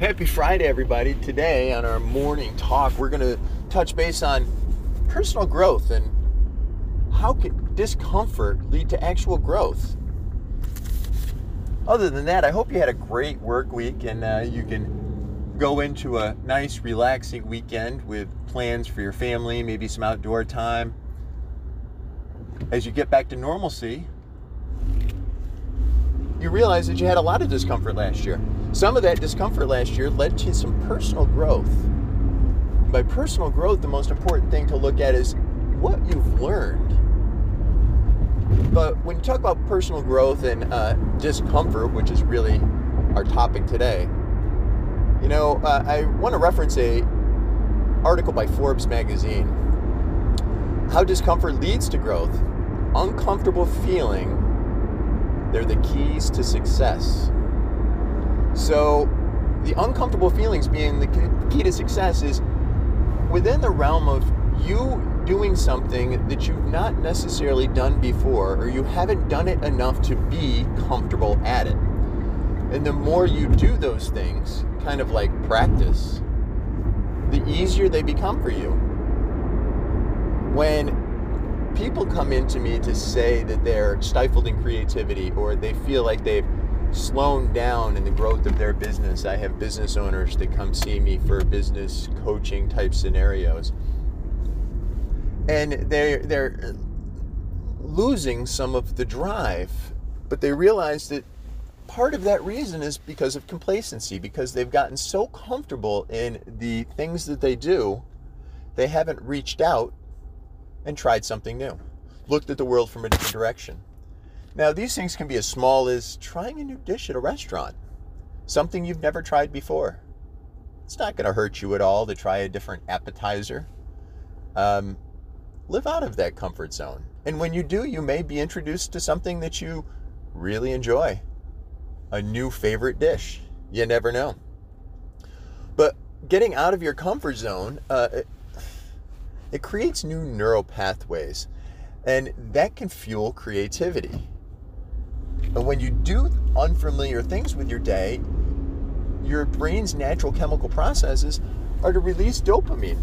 Happy Friday, everybody. Today, on our morning talk, we're going to touch base on personal growth and how can discomfort lead to actual growth. Other than that, I hope you had a great work week and uh, you can go into a nice, relaxing weekend with plans for your family, maybe some outdoor time. As you get back to normalcy, you realize that you had a lot of discomfort last year. Some of that discomfort last year led to some personal growth. By personal growth, the most important thing to look at is what you've learned. But when you talk about personal growth and uh, discomfort, which is really our topic today, you know, uh, I want to reference a article by Forbes magazine. How discomfort leads to growth. Uncomfortable feeling they're the keys to success. So, the uncomfortable feelings being the key to success is within the realm of you doing something that you've not necessarily done before, or you haven't done it enough to be comfortable at it. And the more you do those things, kind of like practice, the easier they become for you. When people come into me to say that they're stifled in creativity or they feel like they've slowed down in the growth of their business. I have business owners that come see me for business coaching type scenarios. And they're, they're losing some of the drive, but they realize that part of that reason is because of complacency, because they've gotten so comfortable in the things that they do, they haven't reached out and tried something new, looked at the world from a different direction. Now, these things can be as small as trying a new dish at a restaurant, something you've never tried before. It's not going to hurt you at all to try a different appetizer. Um, live out of that comfort zone. And when you do, you may be introduced to something that you really enjoy a new favorite dish. You never know. But getting out of your comfort zone, uh, it creates new neural pathways, and that can fuel creativity. And when you do unfamiliar things with your day, your brain's natural chemical processes are to release dopamine,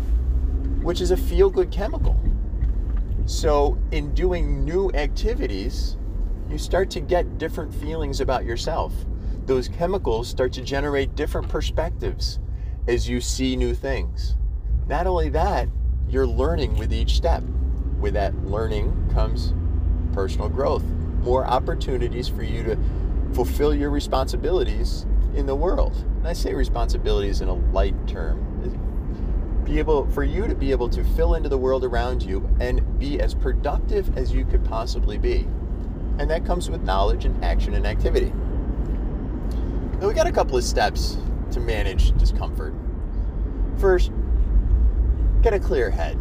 which is a feel good chemical. So, in doing new activities, you start to get different feelings about yourself. Those chemicals start to generate different perspectives as you see new things. Not only that, you're learning with each step. With that learning comes personal growth, more opportunities for you to fulfill your responsibilities in the world. And I say responsibilities in a light term. Be able for you to be able to fill into the world around you and be as productive as you could possibly be. And that comes with knowledge and action and activity. Now we got a couple of steps to manage discomfort. First, get a clear head.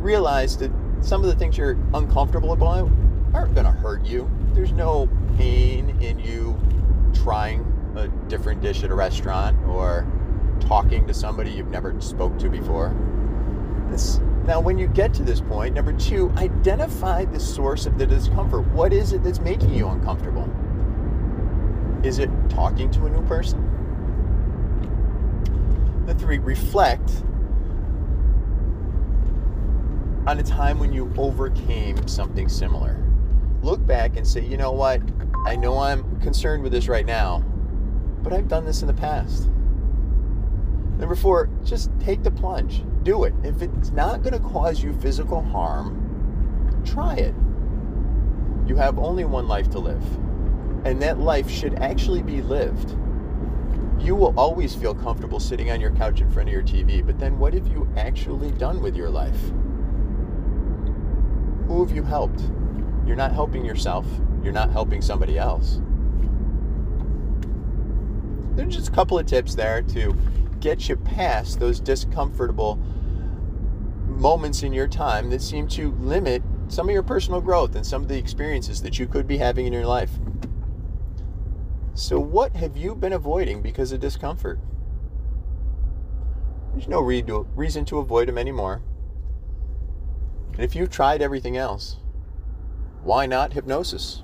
Realize that some of the things you're uncomfortable about aren't going to hurt you. There's no pain in you trying a different dish at a restaurant or talking to somebody you've never spoke to before. This, now, when you get to this point, number two, identify the source of the discomfort. What is it that's making you uncomfortable? Is it talking to a new person? The three, reflect on a time when you overcame something similar. Look back and say, you know what? I know I'm concerned with this right now, but I've done this in the past. Number four, just take the plunge. Do it. If it's not going to cause you physical harm, try it. You have only one life to live, and that life should actually be lived. You will always feel comfortable sitting on your couch in front of your TV, but then what have you actually done with your life? Who have you helped? You're not helping yourself. You're not helping somebody else. There's just a couple of tips there to get you past those discomfortable moments in your time that seem to limit some of your personal growth and some of the experiences that you could be having in your life. So, what have you been avoiding because of discomfort? There's no reason to avoid them anymore. And if you've tried everything else, why not hypnosis?